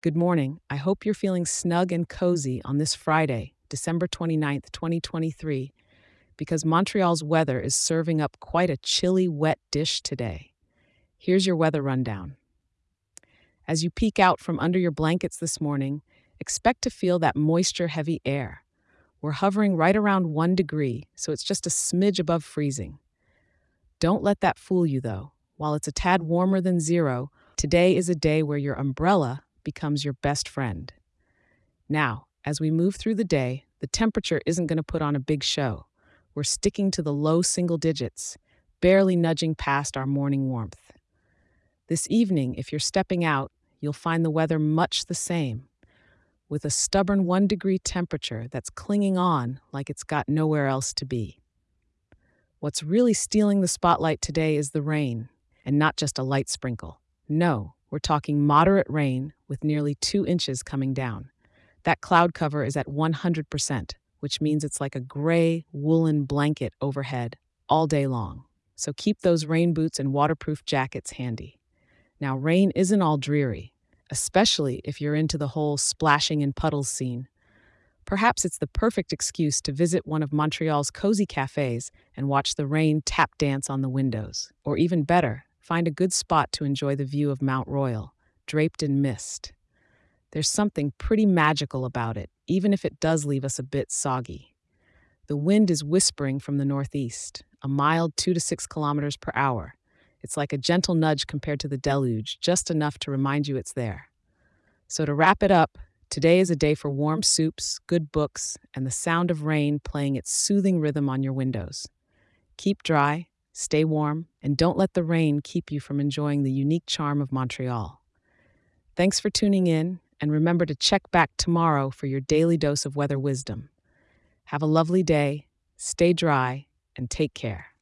Good morning. I hope you're feeling snug and cozy on this Friday, December 29th, 2023, because Montreal's weather is serving up quite a chilly, wet dish today. Here's your weather rundown. As you peek out from under your blankets this morning, expect to feel that moisture heavy air. We're hovering right around one degree, so it's just a smidge above freezing. Don't let that fool you, though. While it's a tad warmer than zero, today is a day where your umbrella becomes your best friend. Now, as we move through the day, the temperature isn't going to put on a big show. We're sticking to the low single digits, barely nudging past our morning warmth. This evening, if you're stepping out, you'll find the weather much the same, with a stubborn one degree temperature that's clinging on like it's got nowhere else to be. What's really stealing the spotlight today is the rain, and not just a light sprinkle. No, we're talking moderate rain with nearly two inches coming down. That cloud cover is at 100%, which means it's like a gray woolen blanket overhead all day long. So keep those rain boots and waterproof jackets handy. Now, rain isn't all dreary, especially if you're into the whole splashing in puddles scene. Perhaps it's the perfect excuse to visit one of Montreal's cozy cafes and watch the rain tap dance on the windows. Or even better, find a good spot to enjoy the view of Mount Royal, draped in mist. There's something pretty magical about it, even if it does leave us a bit soggy. The wind is whispering from the northeast, a mild 2 to 6 kilometers per hour. It's like a gentle nudge compared to the deluge, just enough to remind you it's there. So, to wrap it up, today is a day for warm soups, good books, and the sound of rain playing its soothing rhythm on your windows. Keep dry, Stay warm, and don't let the rain keep you from enjoying the unique charm of Montreal. Thanks for tuning in, and remember to check back tomorrow for your daily dose of weather wisdom. Have a lovely day, stay dry, and take care.